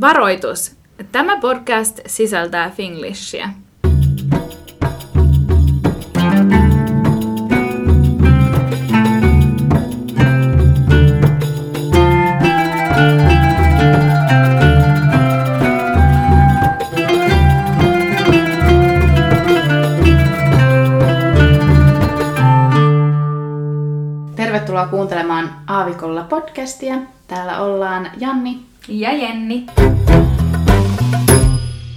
Varoitus! Tämä podcast sisältää finglishia. Tervetuloa kuuntelemaan Aavikolla podcastia. Täällä ollaan Janni. Ja Jenni.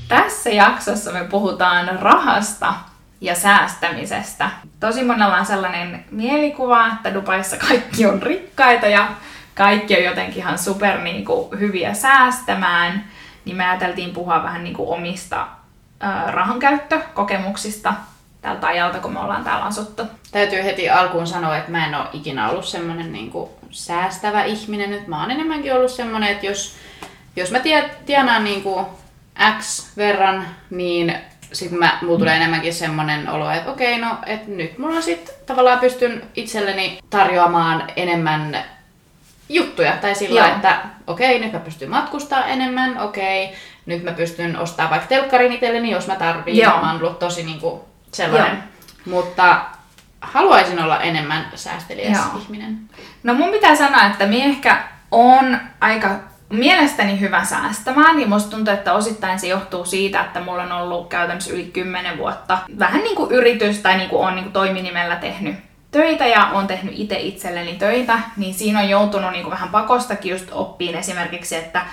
Tässä jaksossa me puhutaan rahasta ja säästämisestä. Tosi monella on sellainen mielikuva, että Dubaissa kaikki on rikkaita ja kaikki on jotenkin ihan super niin kuin, hyviä säästämään. Niin me ajateltiin puhua vähän niin kuin, omista äh, rahankäyttökokemuksista tältä ajalta, kun me ollaan täällä asuttu. Täytyy heti alkuun sanoa, että mä en ole ikinä ollut semmoinen niin kuin säästävä ihminen. Nyt mä oon enemmänkin ollut semmoinen, että jos, jos mä tie, tienaan niin kuin X verran, niin sitten mä, mulla tulee enemmänkin semmoinen olo, että okei, no, että nyt mulla sitten tavallaan pystyn itselleni tarjoamaan enemmän juttuja. Tai sillä, Joo. että okei, nyt mä pystyn matkustaa enemmän, okei, nyt mä pystyn ostamaan vaikka telkkarin itselleni, jos mä tarviin. Joo. Mä oon ollut tosi niinku sellainen. Mutta haluaisin olla enemmän säästeliäs Joo. ihminen. No mun pitää sanoa, että minä ehkä on aika mielestäni hyvä säästämään ja musta tuntuu, että osittain se johtuu siitä, että mulla on ollut käytännössä yli 10 vuotta vähän niin kuin yritys tai niin kuin on niin kuin toiminimellä tehnyt töitä ja on tehnyt itse itselleni töitä, niin siinä on joutunut niin kuin vähän pakostakin just oppiin esimerkiksi, että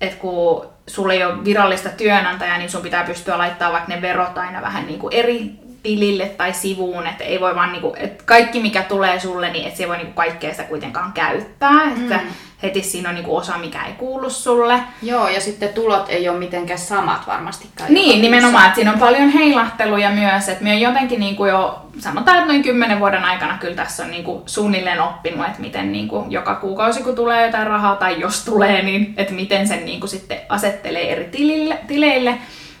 että kun sulla ei ole virallista työnantajaa, niin sun pitää pystyä laittamaan vaikka ne verot aina vähän niin kuin eri tilille tai sivuun, että ei voi vaan niinku, että kaikki mikä tulee sulle, niin et se voi niinku kaikkea sitä kuitenkaan käyttää, että Mm. heti siinä on niinku osa, mikä ei kuulu sulle. Joo, ja sitten tulot ei ole mitenkään samat varmastikaan. Niin, nimenomaan, että siinä on paljon heilahteluja myös, että me on jotenkin niinku jo, sanotaan, että noin kymmenen vuoden aikana kyllä tässä on niinku suunnilleen oppinut, että miten niinku joka kuukausi kun tulee jotain rahaa, tai jos tulee, niin että miten sen niinku sitten asettelee eri tilille, tileille.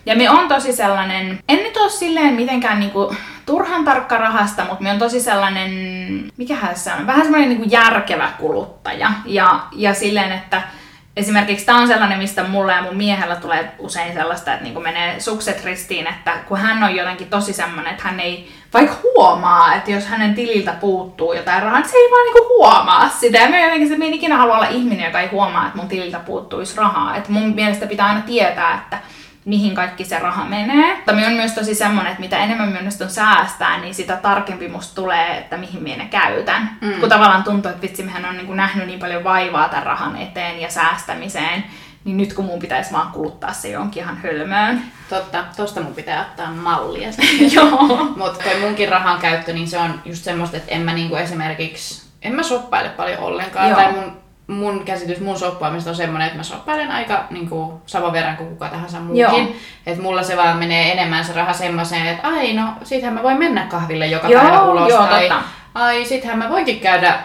Ja me on tosi sellainen, en nyt ole silleen mitenkään niinku turhan tarkka rahasta, mutta me on tosi sellainen, mikähän se on, vähän semmoinen niinku järkevä kuluttaja. Ja, ja silleen, että Esimerkiksi tämä on sellainen, mistä mulla ja mun miehellä tulee usein sellaista, että niinku menee sukset ristiin, että kun hän on jotenkin tosi semmoinen, että hän ei vaikka huomaa, että jos hänen tililtä puuttuu jotain rahaa, niin se ei vaan niinku huomaa sitä. Ja mä jotenkin, että mä ikinä halua olla ihminen, joka ei huomaa, että mun tililtä puuttuisi rahaa. Että mun mielestä pitää aina tietää, että mihin kaikki se raha menee. Mutta on myös tosi semmoinen, että mitä enemmän me onnistun säästää, niin sitä tarkempi musta tulee, että mihin minä ne käytän. Mm. Kun tavallaan tuntuu, että vitsi, mehän on niin kuin nähnyt niin paljon vaivaa tämän rahan eteen ja säästämiseen, niin nyt kun mun pitäisi vaan kuluttaa se jonkin ihan hölmöön. Totta, tosta mun pitää ottaa mallia. Joo. Mutta toi munkin rahan käyttö, niin se on just semmoista, että en mä niinku esimerkiksi, en mä shoppaile paljon ollenkaan. Joo. Tai mun, mun käsitys mun shoppaamista on semmoinen, että mä shoppailen aika niinku, saman verran kuin kuka tahansa Joo. muukin. Että mulla se vaan menee enemmän se raha semmoiseen, että ai no, sittenhän mä voin mennä kahville joka Joo, päivä ulos. joo, tai totta. ai sittenhän mä voinkin käydä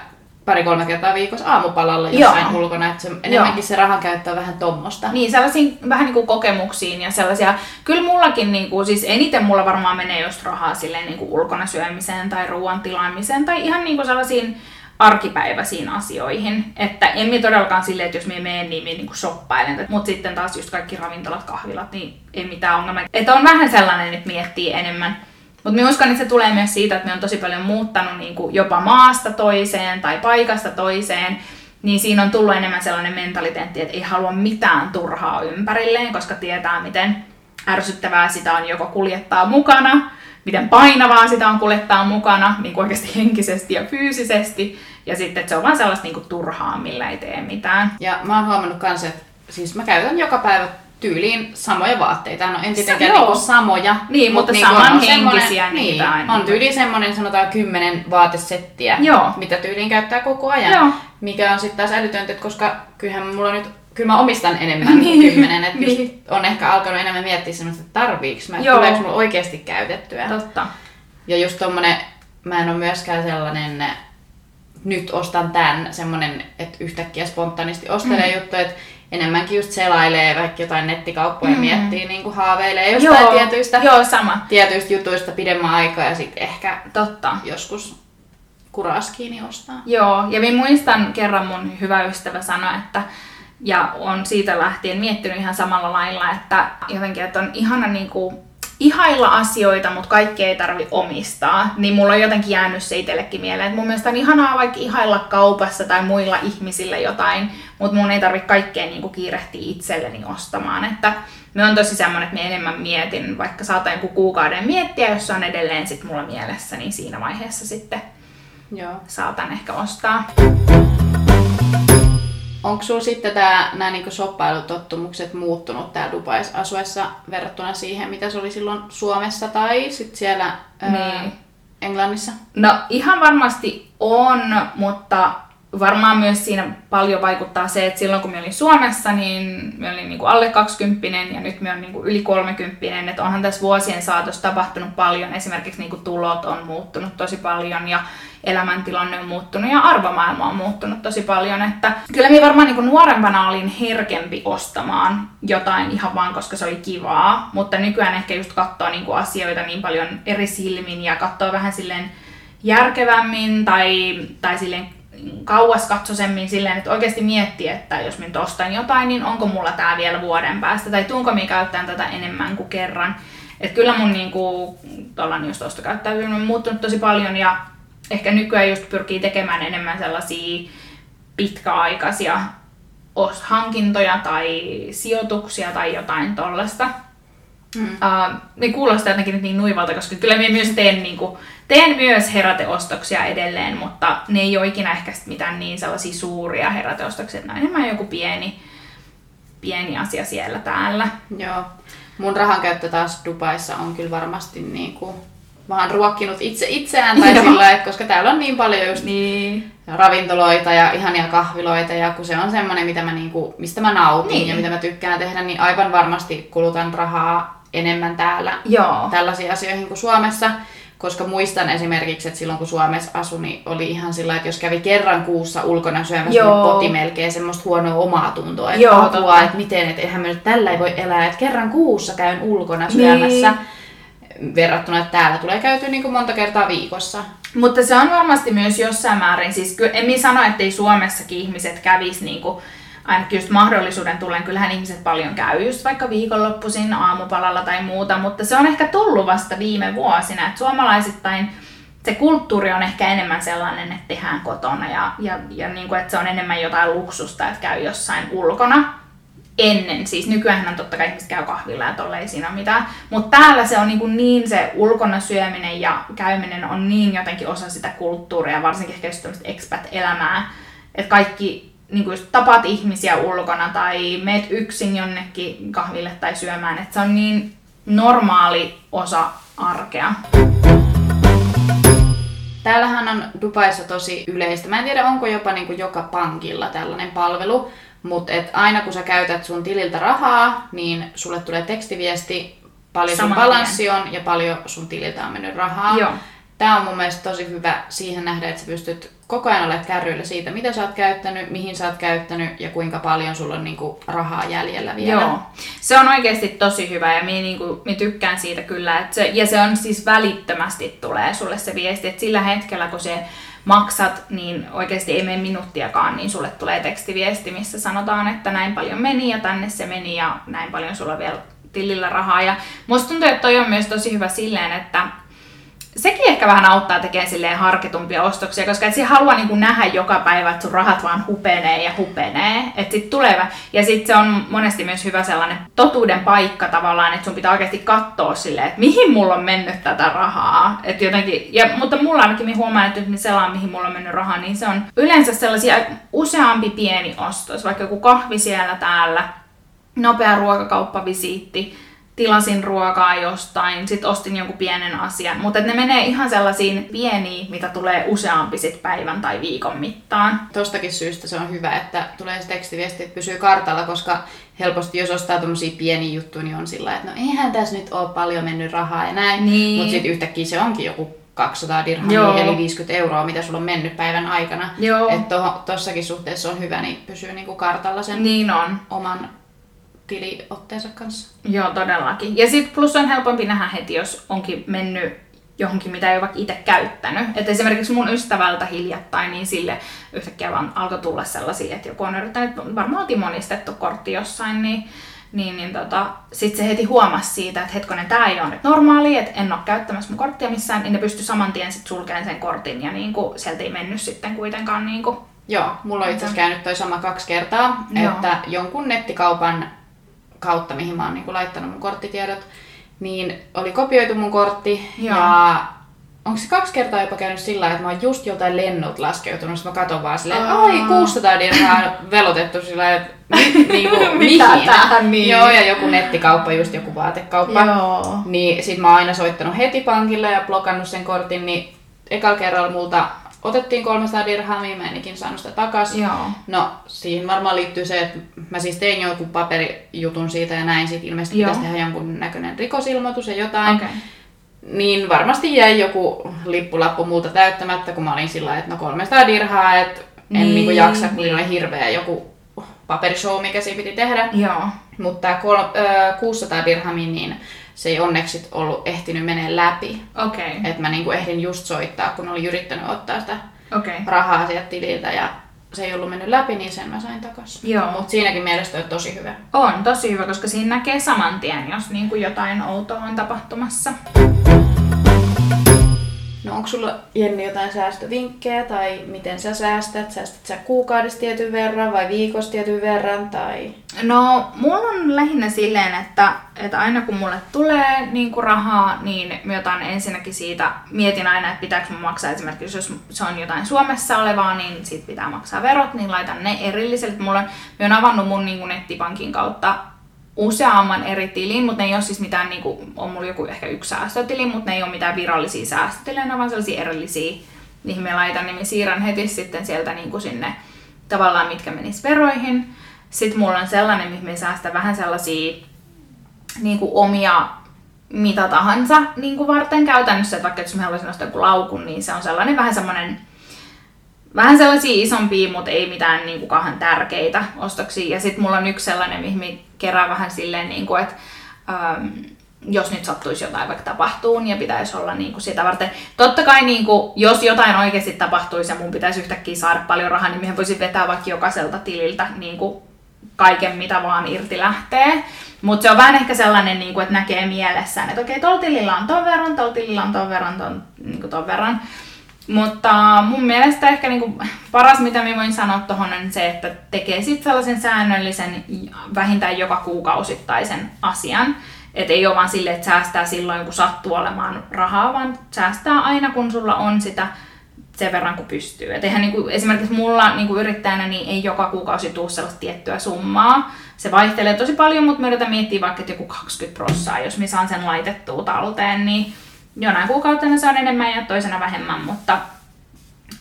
pari-kolme kertaa viikossa aamupalalla Joo. jossain ulkona. Että se, enemmänkin se rahan käyttö on vähän tommosta. Niin, sellaisiin vähän niin kuin kokemuksiin ja sellaisia. Kyllä mullakin, niin kuin, siis eniten mulla varmaan menee just rahaa silleen niin kuin ulkona syömiseen tai ruoan tilaamiseen tai ihan niin kuin sellaisiin arkipäiväisiin asioihin. Että en minä todellakaan silleen, että jos minä menen, niin minä niin kuin shoppailen. Mutta sitten taas just kaikki ravintolat, kahvilat, niin ei mitään ongelmaa. Että on vähän sellainen, että miettii enemmän. Mutta minä uskon, että se tulee myös siitä, että me on tosi paljon muuttanut niin kuin jopa maasta toiseen tai paikasta toiseen. Niin siinä on tullut enemmän sellainen mentaliteetti, että ei halua mitään turhaa ympärilleen, koska tietää, miten ärsyttävää sitä on joko kuljettaa mukana, miten painavaa sitä on kuljettaa mukana, niin kuin oikeasti henkisesti ja fyysisesti. Ja sitten, että se on vaan sellaista niin kuin turhaa, millä ei tee mitään. Ja mä oon huomannut kans, että siis mä käytän joka päivä tyyliin samoja vaatteita. No en tietenkään Sa- niinku samoja. Niin, mutta niinku samanhenkisiä semmonen- niitä niin, aina. On tyyliin semmonen sanotaan kymmenen vaatesettiä, Joo. mitä tyyliin käyttää koko ajan. Joo. Mikä on sitten taas älytöntä, koska kyllähän mulla nyt Kyllä mä omistan enemmän Niin. kuin kymmenen, että Niin. on ehkä alkanut enemmän miettiä semmoista, että tarviiks mä, että Joo. tuleeko mulla oikeasti käytettyä. Totta. Ja just tommonen, mä en ole myöskään sellainen, nyt ostan tän, semmonen, että yhtäkkiä spontaanisti ostelee mm. juttuja, että enemmänkin just selailee vaikka jotain nettikauppoja mm. Miettii, niin kuin haaveilee jostain Joo, tietyistä, Joo, sama. tietyistä jutuista pidemmän aikaa ja sitten ehkä Totta. joskus kuras kiinni ostaa. Joo, ja minä muistan kerran mun hyvä ystävä sanoi, että Ja on siitä lähtien miettinyt ihan samalla lailla, että jotenkin, että on ihana niin kuin ihailla asioita, mutta kaikki ei tarvi omistaa, niin mulla on jotenkin jäänyt se itsellekin mieleen. Että mun mielestä on ihanaa vaikka ihailla kaupassa tai muilla ihmisillä jotain, mutta mun ei tarvi kaikkea niin kuin kiirehtiä itselleni ostamaan. Että me on tosi semmoinen, että me enemmän mietin, vaikka saatan joku kuukauden miettiä, jos se on edelleen sit mulla mielessä, niin siinä vaiheessa sitten Joo. saatan ehkä ostaa. Onko sulla sitten tää, nämä niinku shoppailutottumukset muuttunut täällä Dubais asuessa verrattuna siihen, mitä se oli silloin Suomessa tai sitten siellä Niin. Englannissa? No ihan varmasti on, mutta varmaan myös siinä paljon vaikuttaa se, että silloin kun mä olin Suomessa, niin mä olin niinku alle 20 ja nyt mä olen niinku yli 30, että onhan tässä vuosien saatossa tapahtunut paljon. Esimerkiksi niinku tulot on muuttunut tosi paljon ja elämäntilanne on muuttunut ja arvomaailma on muuttunut tosi paljon. Että kyllä minä varmaan niinku nuorempana olin herkempi ostamaan jotain ihan vaan, koska se oli kivaa, mutta nykyään ehkä just katsoo niinku asioita niin paljon eri silmin ja katsoo vähän silleen järkevämmin tai, tai silleen kauas katsoisemmin silleen, että oikeasti miettii, että jos minä ostan jotain, niin onko mulla tää vielä vuoden päästä, tai tuunko minä käyttämään tätä enemmän kuin kerran. Että kyllä mun niinku, just ostokäyttäytyminen on muuttunut tosi paljon, ja ehkä nykyään just pyrkii tekemään enemmän sellaisia pitkäaikaisia hankintoja tai sijoituksia tai jotain tollasta. Mm. Uh, niin kuulostaa jotenkin niin nuivalta, koska kyllä minä myös teen, niin kuin, teen myös heräteostoksia edelleen, mutta ne ei ole ikinä ehkä mitään niin sellaisia suuria heräteostoksia, ne on enemmän joku pieni, pieni asia siellä täällä. Joo. Mun rahankäyttö taas Dubaissa on kyllä varmasti niinku, vaan ruokkinut itse itseään tai sillä että koska täällä on niin paljon just Niin. ravintoloita ja ihania kahviloita ja kun se on semmoinen, mitä mä niinku, mistä mä nautin Niin. ja mitä mä tykkään tehdä, niin aivan varmasti kulutan rahaa enemmän täällä Joo. tällaisiin asioihin kuin Suomessa. Koska muistan esimerkiksi, että silloin kun Suomessa asui, niin oli ihan sillä että jos kävi kerran kuussa ulkona syömässä, Joo. niin poti melkein semmoista huonoa omaa tuntoa. Että Joo, apua, että miten, että eihän mä nyt tällä ei voi elää, että kerran kuussa käyn ulkona Niin. Verrattuna, että täällä tulee käyty niin kuin monta kertaa viikossa. Mutta se on varmasti myös jossain määrin, siis kyllä en minä sano, että ei Suomessakin ihmiset kävisi niinku, ainakin just mahdollisuuden tullen, kyllähän ihmiset paljon käy just vaikka viikonloppuisin aamupalalla tai muuta, mutta se on ehkä tullut vasta viime vuosina, että suomalaisittain se kulttuuri on ehkä enemmän sellainen, että tehdään kotona ja, ja, ja niin kuin, että se on enemmän jotain luksusta, että käy jossain ulkona ennen. Siis nykyään totta kai ihmiset käy kahvilla ja tolle ei siinä mitään. Mutta täällä se on niin, niin se ulkona syöminen ja käyminen on niin jotenkin osa sitä kulttuuria, varsinkin ehkä just expat-elämää. Että kaikki niin kuin tapaat ihmisiä ulkona tai meet yksin jonnekin kahville tai syömään. Että se on niin normaali osa arkea. Täällähän on Dubaissa tosi yleistä. Mä en tiedä, onko jopa niin kuin joka pankilla tällainen palvelu, mutta et aina kun sä käytät sun tililtä rahaa, niin sulle tulee tekstiviesti, paljon sun Saman balanssi on ja paljon sun tililtä on mennyt rahaa. Joo. Tämä on mun mielestä tosi hyvä siihen nähdä, että sä pystyt koko ajan olemaan kärryillä siitä, mitä sä oot käyttänyt, mihin sä oot käyttänyt ja kuinka paljon sulla on niinku rahaa jäljellä vielä. Joo, se on oikeasti tosi hyvä ja minä, niinku, minä tykkään siitä kyllä. Että se, ja se on siis välittömästi tulee sulle se viesti, että sillä hetkellä kun se maksat, niin oikeasti ei mene minuuttiakaan, niin sulle tulee tekstiviesti, missä sanotaan, että näin paljon meni ja tänne se meni ja näin paljon sulla vielä tilillä rahaa. Ja musta tuntuu, että toi on myös tosi hyvä silleen, että sekin ehkä vähän auttaa tekemään silleen harkitumpia ostoksia, koska et sä halua niin nähdä joka päivä, että sun rahat vaan hupenee ja hupenee. Et sit tulee, ja sitten se on monesti myös hyvä sellainen totuuden paikka tavallaan, että sun pitää oikeasti katsoa silleen, että mihin mulla on mennyt tätä rahaa. Et jotenkin, ja, mutta mulla ainakin mä huomaan, että nyt selaan, mihin mulla on mennyt rahaa, niin se on yleensä sellaisia useampi pieni ostos, vaikka joku kahvi siellä täällä, nopea ruokakauppavisiitti, tilasin ruokaa jostain, sit ostin jonkun pienen asian, mutta ne menee ihan sellaisiin pieniin, mitä tulee useampi sit päivän tai viikon mittaan. Tostakin syystä se on hyvä, että tulee se tekstiviesti, että pysyy kartalla, koska helposti jos ostaa tommosia pieniä juttuja, niin on sillä että no eihän tässä nyt ole paljon mennyt rahaa ja näin. Niin. Mutta sitten yhtäkkiä se onkin joku 200 dirhamia, Joo. eli 50 euroa, mitä sulla on mennyt päivän aikana. Että to, tossakin suhteessa on hyvä, niin pysyy niinku kartalla sen Niin on. oman tiliotteensa kanssa. Joo, todellakin. Ja sitten plus on helpompi nähdä heti, jos onkin mennyt johonkin, mitä ei ole vaikka itse käyttänyt. Et esimerkiksi mun ystävältä hiljattain, niin sille yhtäkkiä vaan alkoi tulla sellaisia, että joku on yrittänyt, varmaan oltiin monistettu kortti jossain, niin niin, niin tota, sitten se heti huomasi siitä, että hetkonen, tämä ei ole nyt normaali, että en ole käyttämässä mun korttia missään, niin ne pystyi saman tien sitten sulkemaan sen kortin ja niin kuin, sieltä ei mennyt sitten kuitenkaan niin kuin, Joo, mulla on itse asiassa käynyt toi sama kaksi kertaa, Joo. että jonkun nettikaupan kautta, mihin mä oon niinku laittanut mun korttitiedot, niin oli kopioitu mun kortti Joo. ja onko se kaksi kertaa jopa käynyt sillä että mä oon just joltain lennot laskeutunut, sit mä katon vaan silleen, että ai 600 dirhaa velotettu sillä että niinku, Mitä mihin? tää niin? Joo, ja joku nettikauppa, just joku vaatekauppa. Joo. Niin sit mä oon aina soittanut heti pankille ja blokannut sen kortin, niin ekalla kerralla multa otettiin 300 dirhamia, mä en ikin saanut sitä takas. Joo. No, siihen varmaan liittyy se, että mä siis tein jonkun paperijutun siitä ja näin, sit ilmeisesti Joo. pitäisi tehdä jonkun näköinen rikosilmoitus ja jotain. Okay. Niin varmasti jäi joku lippulappu multa täyttämättä, kun mä olin sillä että no 300 dirhaa, että en Niin. niinku jaksa, kun oli hirveä joku paperishow, mikä siinä piti tehdä. Joo. Mutta tämä 600 dirhamia, niin se ei onneksi ollut ehtinyt menee läpi. Okei. Okay. Että mä niinku ehdin just soittaa, kun olin yrittänyt ottaa sitä. Okay. rahaa sieltä tililtä ja se ei ollut mennyt läpi, niin sen mä sain takaisin. Joo. Mutta siinäkin mielessä on tosi hyvä. On tosi hyvä, koska siinä näkee saman tien, jos niin kuin jotain outoa on tapahtumassa. No onko sulla Jenni jotain säästövinkkejä tai miten sä säästät? Säästät sä kuukaudessa tietyn verran vai viikossa tietyn verran tai... No, mulla on lähinnä silleen, että, että aina kun mulle tulee niin kuin rahaa, niin mä otan ensinnäkin siitä, mietin aina, että pitääkö mun maksaa esimerkiksi, jos se on jotain Suomessa olevaa, niin siitä pitää maksaa verot, niin laitan ne erilliselle. Mulla on, mä oon avannut mun niin kuin nettipankin kautta useamman eri tilin, mutta ne ei ole siis mitään, niin kuin, on mulla joku ehkä yksi säästötili, mutta ne ei ole mitään virallisia säästötilejä, ne vaan sellaisia erillisiä, niihin mä laitan, niin mä siirrän heti sitten sieltä niin kuin sinne tavallaan, mitkä menis veroihin. Sitten mulla on sellainen, mihin mä säästän vähän sellaisia niin kuin omia mitä tahansa niin kuin varten käytännössä, että vaikka jos mä haluaisin ostaa joku laukun, niin se on sellainen vähän semmoinen vähän sellaisia isompia, mutta ei mitään niin kuin tärkeitä ostoksia. Ja sitten mulla on yksi sellainen, mihin mä kerään vähän silleen, niin kuin, että ähm, jos nyt sattuisi jotain vaikka tapahtuu ja pitäisi olla niin kuin sitä varten. Totta kai niin kuin, jos jotain oikeasti tapahtuisi ja mun pitäisi yhtäkkiä saada paljon rahaa, niin mä voisin vetää vaikka jokaiselta tililtä niin kuin kaiken, mitä vaan irti lähtee. Mutta se on vähän ehkä sellainen, niin kuin, että näkee mielessään, että okei, tuolla tilillä on ton verran, tuolla tilillä on ton verran, ton, niin kuin ton verran. Mutta mun mielestä ehkä niinku paras, mitä mä voin sanoa tuohon, on se, että tekee sitten sellaisen säännöllisen, vähintään joka kuukausittaisen asian. Että ei ole vaan silleen, että säästää silloin, kun sattuu olemaan rahaa, vaan säästää aina, kun sulla on sitä sen verran, kun pystyy. Et eihän niinku, esimerkiksi mulla niinku yrittäjänä niin ei joka kuukausi tule sellaista tiettyä summaa. Se vaihtelee tosi paljon, mutta mä yritän miettiä vaikka, että joku 20 prossaa, jos mä saan sen laitettua talteen, niin jonain kuukautena se on enemmän ja toisena vähemmän, mutta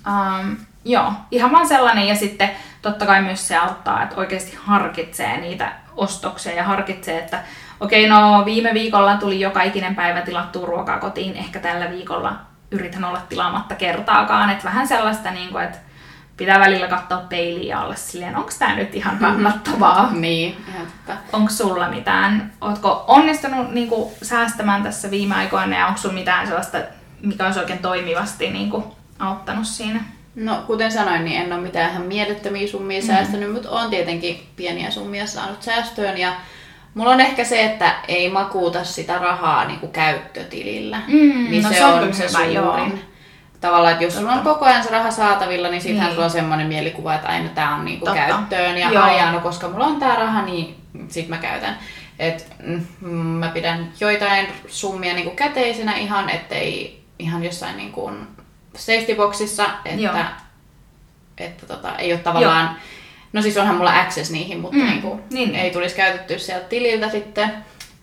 um, joo, ihan vaan sellainen ja sitten totta kai myös se auttaa, että oikeasti harkitsee niitä ostoksia ja harkitsee, että okei, no viime viikolla tuli joka ikinen päivä tilattua ruokaa kotiin, ehkä tällä viikolla yritän olla tilaamatta kertaakaan, että vähän sellaista, niin kuin, että pitää välillä katsoa peiliin ja olla silleen, onko tämä nyt ihan kannattavaa? Niin, ihan totta. Onko sulla mitään, ootko onnistunut niin kuin, säästämään tässä viime aikoina ja onko sulla mitään sellaista, mikä olisi oikein toimivasti niin kuin, auttanut siinä? No, kuten sanoin, niin en ole mitään ihan mielettömiä summia mm. säästänyt, mutta on tietenkin pieniä summia saanut säästöön. Ja mulla on ehkä se, että ei makuuta sitä rahaa niin kuin käyttötilillä. Mm, niin no se, se on on kyllä se hyvä, joo. Tavallaan, että jos sulla on koko ajan se raha saatavilla, niin siitähän Niin. sulla on semmoinen mielikuva, että aina tämä on niinku Totta. käyttöön. Ja Joo. aina, no koska mulla on tämä raha, niin sit mä käytän. Et, mm, mä pidän joitain summia niinku käteisenä ihan, ettei ihan jossain niinku safety boxissa, Joo. että, että tota, ei ole tavallaan... No siis onhan mulla access niihin, mutta Mm, mm, niinku, niin. ei tulisi käytettyä sieltä tililtä sitten.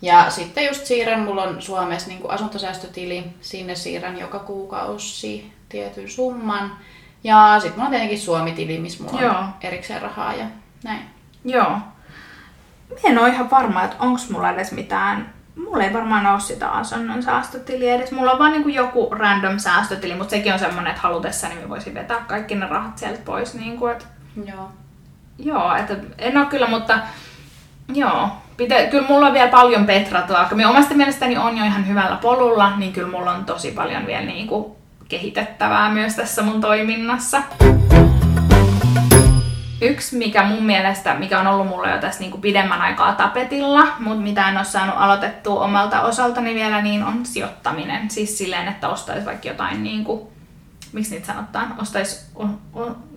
Ja sitten just siirrän, mulla on Suomessa niin asuntosäästötili, sinne siirrän joka kuukausi tietyn summan. Ja sitten mulla on tietenkin Suomi-tili, missä mulla Joo. on erikseen rahaa ja näin. Joo. Mä en ole ihan varma, että onko mulla edes mitään Mulla ei varmaan ole sitä asunnon säästötiliä edes. Mulla on vaan niin joku random säästötili, mutta sekin on semmonen, että halutessani mä voisin vetää kaikki ne rahat sieltä pois. Niin kuin, että Joo. Joo, että en ole kyllä, mutta joo, pitä, kyllä mulla on vielä paljon petratua. Minä omasta mielestäni on jo ihan hyvällä polulla, niin kyllä mulla on tosi paljon vielä niinku kehitettävää myös tässä mun toiminnassa. Yksi, mikä mun mielestä, mikä on ollut mulla jo tässä niinku pidemmän aikaa tapetilla, mutta mitä en ole saanut aloitettua omalta osaltani vielä, niin on sijoittaminen. Siis silleen, että ostaisi vaikka jotain, niinku, miksi niitä sanotaan, ostaisi...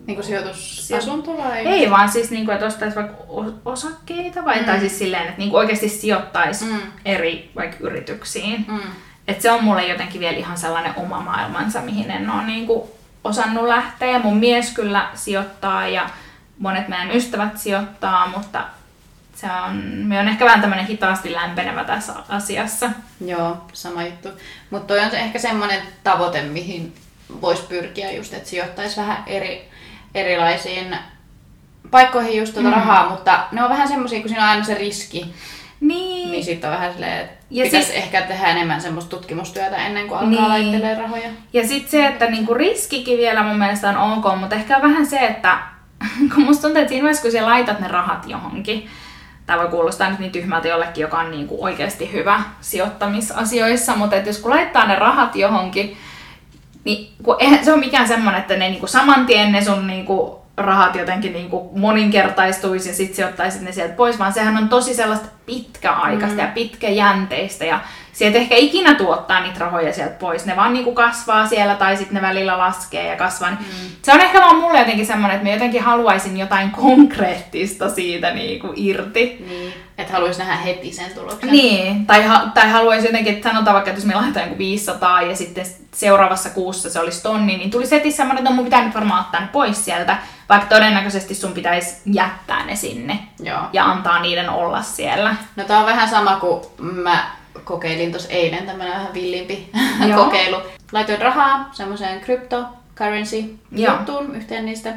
Niin kuin sijoitusasunto vai? ei vaan siis, niinku, että ostaisi vaikka osakkeita, vai, mm. tai siis silleen, että niinku oikeasti sijoittaisi mm. Eri vaikka yrityksiin. Mm. Et se on mulle jotenkin vielä ihan sellainen oma maailmansa, mihin en ole niinku osannut lähteä. Mun mies kyllä sijoittaa ja monet meidän ystävät sijoittaa, mutta se on, me on ehkä vähän tämmöinen hitaasti lämpenevä tässä asiassa. Joo, sama juttu. Mutta toi on ehkä semmoinen tavoite, mihin voisi pyrkiä just, että sijoittaisi vähän eri, erilaisiin paikkoihin just tuota Mm. rahaa, mutta ne on vähän semmoisia, kun siinä on aina se riski, Niin, niin sitten on vähän silleen, että Ja pitäisi sit- ehkä tehdä enemmän semmoista tutkimustyötä ennen kuin alkaa niin. laittelee rahoja. Ja sitten se, että niinku riskikin vielä mun mielestä on ok, mutta ehkä on vähän se, että kun musta tuntuu, että siinä vaiheessa, kun sä laitat ne rahat johonkin, tämä voi kuulostaa nyt niin tyhmältä jollekin, joka on niinku oikeasti hyvä sijoittamisasioissa, mutta että jos kun laittaa ne rahat johonkin, niin kun eihän se ole mikään semmoinen, että ne niinku saman tien ne sun niinku rahat jotenkin niinku moninkertaistuisi ja sitten sijoittaisit ne sieltä pois, vaan sehän on tosi sellaista pitkäaikaista mm. ja pitkäjänteistä ja sieltä ehkä ikinä tuottaa niitä rahoja sieltä pois. Ne vaan niinku kasvaa siellä tai sitten ne välillä laskee ja kasvaa. Mm. Se on ehkä vaan mulle jotenkin semmoinen, että mä jotenkin haluaisin jotain konkreettista siitä niinku irti. Niin. Että haluaisi nähdä heti sen tuloksen. Niin, tai, ha- tai haluaisin jotenkin, että sanotaan vaikka, että jos me laitetaan joku 500 ja sitten seuraavassa kuussa se olisi tonni, niin tulisi heti semmoinen, että no mun pitää nyt varmaan ottaa ne pois sieltä, vaikka todennäköisesti sun pitäisi jättää ne sinne Joo. ja antaa niiden olla siellä. No tää on vähän sama kuin mä kokeilin tuossa eilen, tämmönen vähän villimpi Joo. kokeilu. Laitoin rahaa semmoiseen cryptocurrency juttuun yhteen niistä.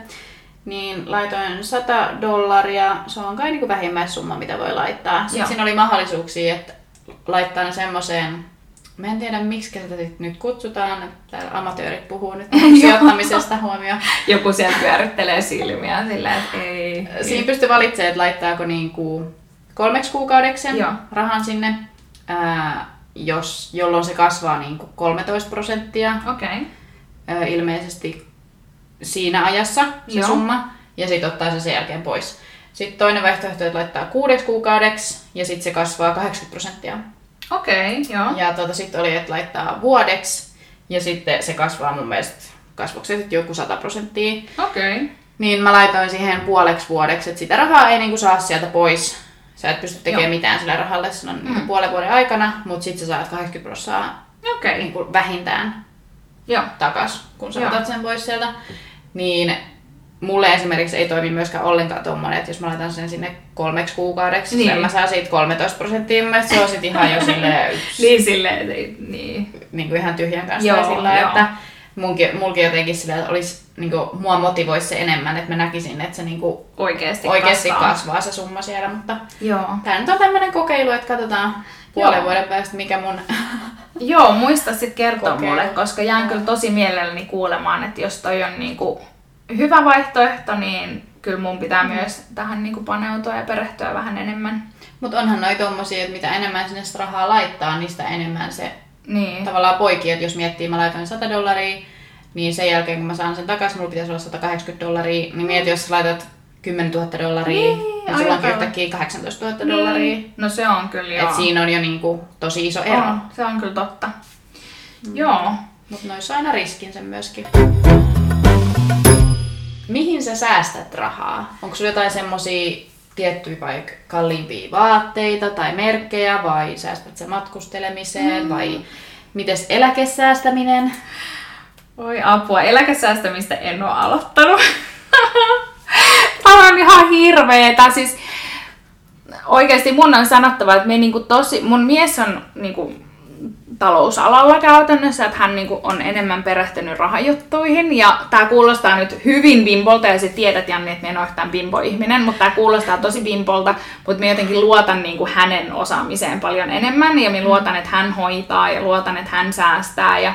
Niin laitoin 100 dollaria, se on kai niinku vähimmäissumma, mitä voi laittaa. Sitten Joo. siinä oli mahdollisuuksia, että laittaa ne semmoiseen, mä en tiedä miksi sitä sit nyt kutsutaan, täällä amatöörit puhuu nyt sijoittamisesta huomioon. Joku siellä pyörittelee silmiä silleen, että ei. Siinä pystyy valitsemaan, että laittaako niinku kolmeksi kuukaudeksi Joo. rahan sinne, ää, jos, jolloin se kasvaa niinku 13 prosenttia. Okay. ää, ilmeisesti siinä ajassa se Joo. summa, ja sitten ottaa se sen jälkeen pois. Sitten toinen vaihtoehto, että laittaa kuudeksi kuukaudeksi, ja sitten se kasvaa 80 prosenttia. Okei, okay, joo. Ja tuota, sitten oli, että laittaa vuodeksi, ja sitten se kasvaa mun mielestä, kasvoiko se sitten joku 100 prosenttia. Okei. Okay. Niin mä laitoin siihen puoleksi vuodeksi, että sitä rahaa ei niinku saa sieltä pois. Sä et pysty tekemään Joo. mitään sillä rahalla silloin mm. puolen vuoden aikana, mutta sit sä saat 80 prosenttia. Okay. niinku vähintään Joo. takas, kun sä Joo. otat sen pois sieltä. Niin mulle esimerkiksi ei toimi myöskään ollenkaan tommonen, että jos mä laitan sen sinne kolmeksi kuukaudeksi, Niin. niin. mä saan siitä 13 prosenttia, mielestä se on sit ihan jo silleen yksi, Niin silleen, niin. niin kuin ihan tyhjän kanssa Joo, joo, sillä, joo. että munkin, mulkin jotenkin sillä, että olisi, niin kuin, mua motivoisi se enemmän, että mä näkisin, että se niin kuin, Oikeesti, oikeasti kasvaa. kasvaa se summa siellä, mutta Joo. tämä nyt on tämmöinen kokeilu, että katsotaan puolen Joo. vuoden päästä, mikä mun... Joo, muista sitten kertoa Kokeilu. mulle, koska jään kyllä tosi mielelläni kuulemaan, että jos toi on niinku hyvä vaihtoehto, niin kyllä mun pitää Mm. myös tähän niinku paneutua ja perehtyä vähän enemmän. Mutta onhan noi tommosia, että mitä enemmän sinne rahaa laittaa, niin sitä enemmän se Niin. tavallaan poikii, että jos miettii, mä laitan 100 dollaria, niin sen jälkeen kun mä saan sen takaisin, mulla pitäisi olla 180 dollaria, niin mieti, jos sä laitat 10 000 dollaria, Niin, niin, sulla onkin yhtäkkiä 18 000 dollaria. Niin. No se on kyllä joo. Et siinä on jo niinku tosi iso ero. on, se on kyllä totta. Mm. Joo. Mutta noissa aina riskinsä myöskin. Mihin sä säästät rahaa? Onko sulla jotain semmosia tiettyjä vaikka kalliimpia vaatteita tai merkkejä vai säästät sä matkustelemiseen mm. vai mites eläkesäästäminen? Oi apua, eläkesäästämistä en ole aloittanut. Tämä on ihan hirveetä. Siis oikeasti mun on sanottava, että me niinku tosi, mun mies on niinku talousalalla käytännössä, että hän niinku on enemmän perehtynyt rahajuttuihin. Ja tää kuulostaa nyt hyvin bimbolta, ja sä tiedät Janni, että mä en ole yhtään bimbo-ihminen, mutta tää kuulostaa tosi bimbolta, mutta mä jotenkin luotan niinku hänen osaamiseen paljon enemmän, ja mä luotan, että hän hoitaa, ja luotan, että hän säästää, ja,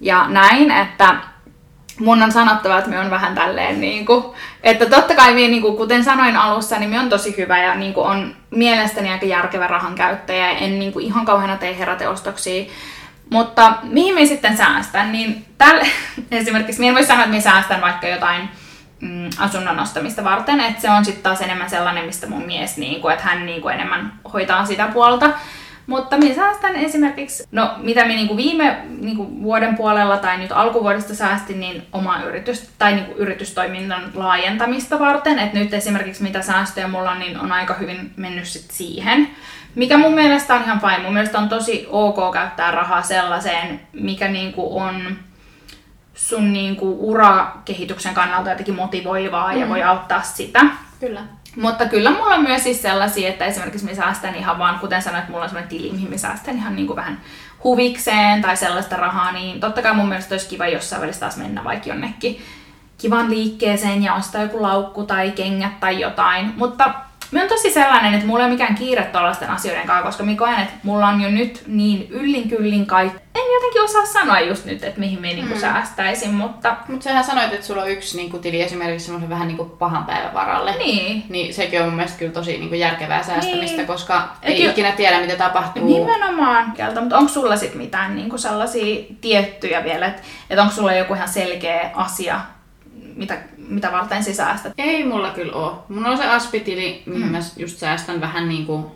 ja näin, että mun on sanottava, että me on vähän tälleen niin kuin, että totta kai minä, niin kuin, kuten sanoin alussa, niin me on tosi hyvä ja niin kuin, on mielestäni aika järkevä rahan käyttäjä. En niin kuin, ihan kauheana tee heräteostoksia. Mutta mihin me sitten säästän, niin tälle, esimerkiksi minä voi sanoa, että minä säästän vaikka jotain mm, asunnon ostamista varten, että se on sitten taas enemmän sellainen, mistä mun mies, niin kuin, että hän niin kuin, enemmän hoitaa sitä puolta. Mutta minä säästän esimerkiksi, no mitä minä niinku viime niinku vuoden puolella tai nyt alkuvuodesta säästin, niin oma yritys tai niinku yritystoiminnan laajentamista varten. Että nyt esimerkiksi mitä säästöjä mulla on, niin on aika hyvin mennyt sit siihen. Mikä mun mielestä on ihan fine. Mun mielestä on tosi ok käyttää rahaa sellaiseen, mikä niinku on sun niinku urakehityksen kannalta jotenkin motivoivaa mm. ja voi auttaa sitä. Kyllä. Mutta kyllä mulla on myös siis sellaisia, että esimerkiksi mä säästän ihan vaan, kuten sanoin, että mulla on sellainen tili, mihin mä säästän ihan niin kuin vähän huvikseen tai sellaista rahaa, niin totta kai mun mielestä olisi kiva jossain välissä taas mennä vaikka jonnekin kivan liikkeeseen ja ostaa joku laukku tai kengät tai jotain. Mutta Mä on tosi sellainen, että mulla ei ole mikään kiire tuollaisten asioiden kanssa, koska mä koen, että mulla on jo nyt niin yllin kyllin kaikki. En jotenkin osaa sanoa just nyt, että mihin mä niinku mm. säästäisin, mutta... Mutta sähän sanoit, että sulla on yksi niinku, tili esimerkiksi semmoisen vähän niinku pahan päivän varalle. Niin. Niin sekin on mun mielestä kyllä tosi niinku järkevää säästämistä, niin. koska Et ei jo... ikinä tiedä, mitä tapahtuu. Nimenomaan. Mutta onko sulla sitten mitään niinku sellaisia tiettyjä vielä, että et onko sulla joku ihan selkeä asia, mitä, mitä varten sä säästät? Ei mulla kyllä ole. Mulla on se aspitili, mihin mm. mä just säästän vähän niin kuin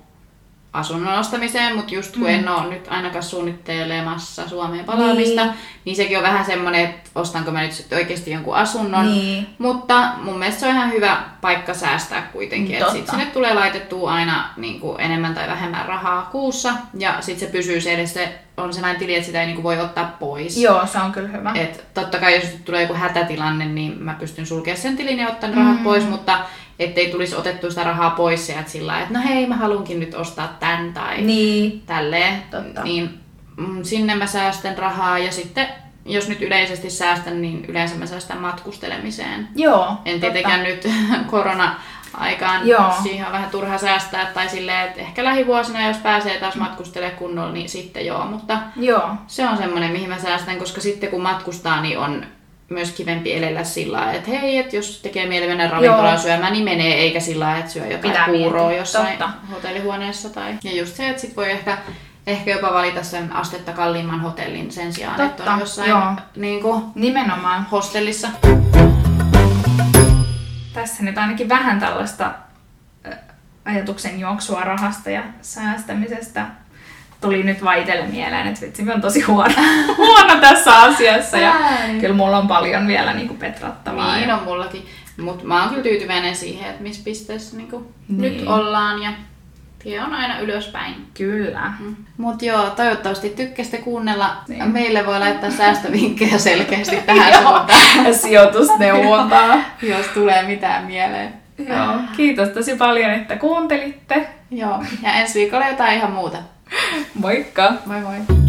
asunnon ostamiseen, mutta just kun mm. en ole nyt ainakaan suunnittelemassa Suomeen palaamista, niin. niin sekin on vähän semmoinen, että ostanko mä nyt sitten oikeasti jonkun asunnon. Niin. Mutta mun mielestä se on ihan hyvä paikka säästää kuitenkin, että sitten sinne tulee laitettua aina niin kuin enemmän tai vähemmän rahaa kuussa, ja sitten se pysyy se edes se on sellainen tili, että sitä ei niin kuin voi ottaa pois. Joo, se on kyllä hyvä. Et totta kai jos tulee joku hätätilanne, niin mä pystyn sulkemaan sen tilin ja ottaa mm. rahat pois, mutta ettei tulisi otettua sitä rahaa pois ja että sillä että no hei, mä halunkin nyt ostaa tän tai niin. tälleen. Totta. Niin mm, sinne mä säästän rahaa ja sitten jos nyt yleisesti säästän, niin yleensä mä säästän matkustelemiseen. Joo, En tietenkään nyt korona aikaan. Joo. Siihen on vähän turha säästää tai silleen, että ehkä lähivuosina, jos pääsee taas matkustelemaan kunnolla, niin sitten joo. Mutta joo. se on semmoinen, mihin mä säästän, koska sitten kun matkustaa, niin on myös kivempi elellä sillä lailla, että hei, että jos tekee mieli mennä ravintolaan syömään, niin menee, eikä sillä lailla, että syö jotain Pitää kuuroa jossain Totta. hotellihuoneessa. Tai... Ja just se, että sit voi ehkä, ehkä jopa valita sen astetta kalliimman hotellin sen sijaan, Totta. että on jossain Joo. Niin kuin, Nimenomaan. hostellissa. Tässä nyt ainakin vähän tällaista ajatuksen juoksua rahasta ja säästämisestä tuli nyt vaitelle mieleen, että vitsi, on tosi huono, huono tässä asiassa ja kyllä mulla on paljon vielä niin kuin petrattavaa. Niin on mullakin, mutta mä oon kyllä tyytyväinen siihen, että missä pisteessä niin kuin niin. nyt ollaan ja tie on aina ylöspäin. Kyllä. Mm. Mutta joo, toivottavasti tykkäsitte kuunnella. Niin. Meille voi laittaa säästövinkkejä selkeästi tähän suuntaan. Sijoitusneuvontaa. Jos tulee mitään mieleen. Joo, kiitos tosi paljon, että kuuntelitte. Joo, ja ensi viikolla jotain ihan muuta. Moikka! Moi moi!